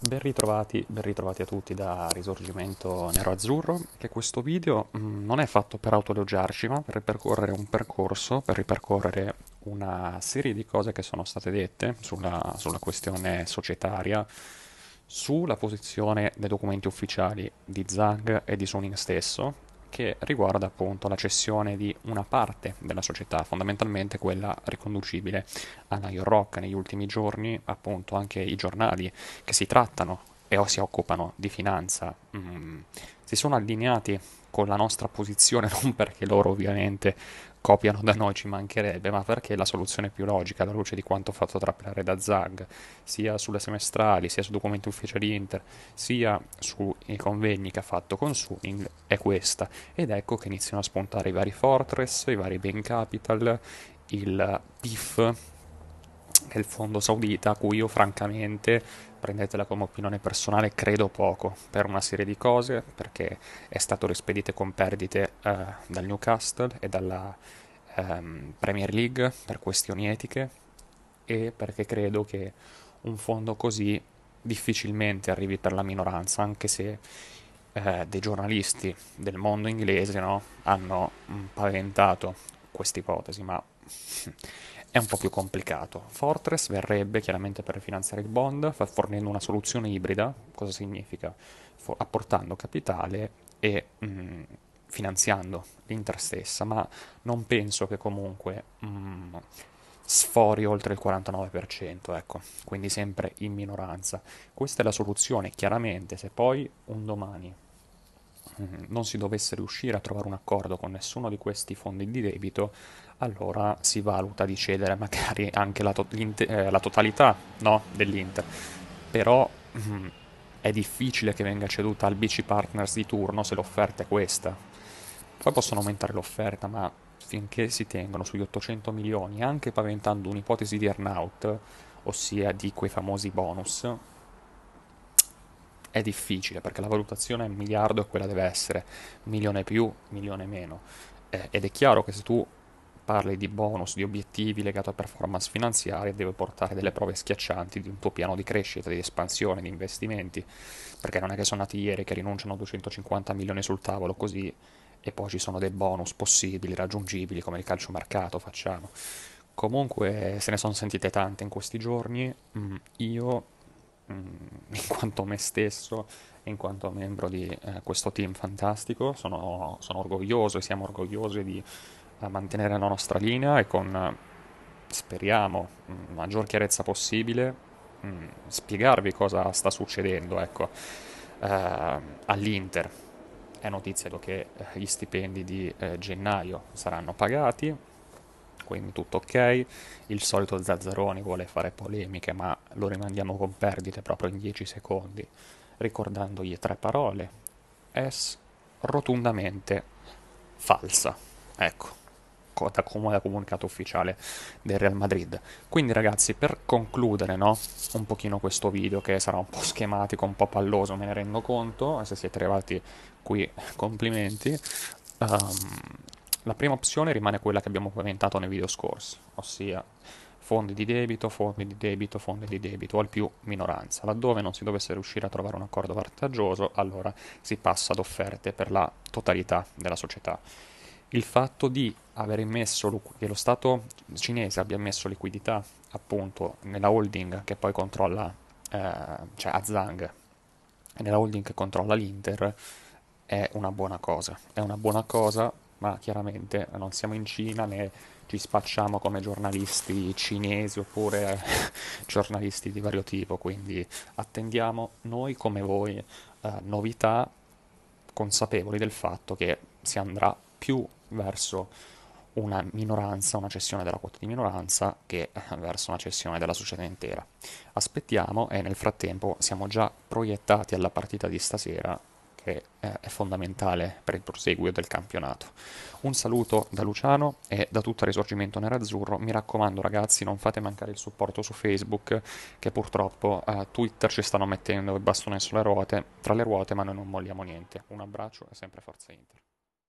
Ben ritrovati, ben ritrovati a tutti da Risorgimento Nero-Azzurro, che questo video mh, mm, non è fatto per autoelogiarci, ma per ripercorrere un percorso, per ripercorrere una serie di cose che sono state dette sulla, sulla questione societaria, sulla posizione dei documenti ufficiali di Zhang e di Suning stesso, che riguarda appunto la cessione di una parte della società, fondamentalmente quella riconducibile a New Rock. Negli ultimi giorni, appunto, anche i giornali che si trattano e o si occupano di finanza mh, mm, si sono allineati con la nostra posizione, non perché loro ovviamente copiano da noi, ci mancherebbe, ma perché è la soluzione più logica alla luce di quanto fatto trapelare da Zag, sia sulle semestrali, sia su documenti ufficiali Inter, sia sui convegni che ha fatto con Suning, è questa. Ed ecco che iniziano a spuntare i vari Fortress, i vari Bain Capital, il PIF, è il fondo saudita, a cui io francamente, prendetela come opinione personale, credo poco per una serie di cose, perché è stato rispedito con perdite eh, dal Newcastle e dalla ehm, Premier League per questioni etiche e perché credo che un fondo così difficilmente arrivi per la minoranza, anche se eh, dei giornalisti del mondo inglese no, hanno paventato questa ipotesi, ma è un po' più complicato. Fortress verrebbe chiaramente per finanziare il bond, fornendo una soluzione ibrida. Cosa significa? For- apportando capitale e mh, mm, finanziando l'Inter stessa, ma non penso che comunque mh, mm, sfori oltre il 49%, ecco, quindi sempre in minoranza. Questa è la soluzione, chiaramente, se poi un domani non si dovesse riuscire a trovare un accordo con nessuno di questi fondi di debito, allora si valuta di cedere magari anche la, to- eh, la totalità no, dell'Inter. Però mm, è difficile che venga ceduta al BC Partners di turno se l'offerta è questa. Poi possono aumentare l'offerta, ma finché si tengono sugli 800 milioni, anche paventando un'ipotesi di earnout, ossia di quei famosi bonus, è difficile perché la valutazione è un miliardo e quella deve essere milione più, milione meno. Eh, ed è chiaro che se tu parli di bonus, di obiettivi legati a performance finanziarie, deve portare delle prove schiaccianti di un tuo piano di crescita, di espansione, di investimenti, perché non è che sono nati ieri che rinunciano a 250 milioni sul tavolo così e poi ci sono dei bonus possibili, raggiungibili, come il calciomercato facciamo. Comunque se ne sono sentite tante in questi giorni, mm, io in quanto me stesso e in quanto membro di eh, questo team fantastico. Sono, sono, orgoglioso e siamo orgogliosi di uh, mantenere la nostra linea e con, uh, speriamo, mh, maggior chiarezza possibile, mh, spiegarvi cosa sta succedendo ecco, uh, all'Inter. È notizia che gli stipendi di gennaio saranno pagati, quindi tutto ok. Il solito Zazzaroni vuole fare polemiche, ma lo rimandiamo con perdite proprio in 10 secondi, ricordandogli tre parole. Es rotundamente falsa. Ecco, da come comunicato ufficiale del Real Madrid. Quindi ragazzi, per concludere, no, un pochino questo video che sarà un po' schematico, un po' palloso, me ne rendo conto, se siete arrivati qui complimenti. Um, la prima opzione rimane quella che abbiamo paventato nei video scorsi, ossia fondi di debito, fondi di debito, fondi di debito, o al più minoranza. Laddove non si dovesse riuscire a trovare un accordo vantaggioso, allora si passa ad offerte per la totalità della società. Il fatto di aver immesso, che lo Stato cinese abbia messo liquidità appunto nella holding che poi controlla, eh, cioè a Zhang, e nella holding che controlla l'Inter, è una buona cosa. È una buona cosa ma chiaramente non siamo in Cina né ci spacciamo come giornalisti cinesi oppure giornalisti di vario tipo, quindi attendiamo noi come voi eh, novità consapevoli del fatto che si andrà più verso una minoranza, una cessione della quota di minoranza che eh, verso una cessione della società intera. Aspettiamo e nel frattempo siamo già proiettati alla partita di stasera che eh, è fondamentale per il proseguio del campionato. Un saluto da Luciano e da tutto Risorgimento Nerazzurro. Mi raccomando ragazzi, non fate mancare il supporto su Facebook, che purtroppo eh, Twitter ci stanno mettendo il bastone sulle ruote, tra le ruote, ma noi non molliamo niente. Un abbraccio e sempre Forza Inter.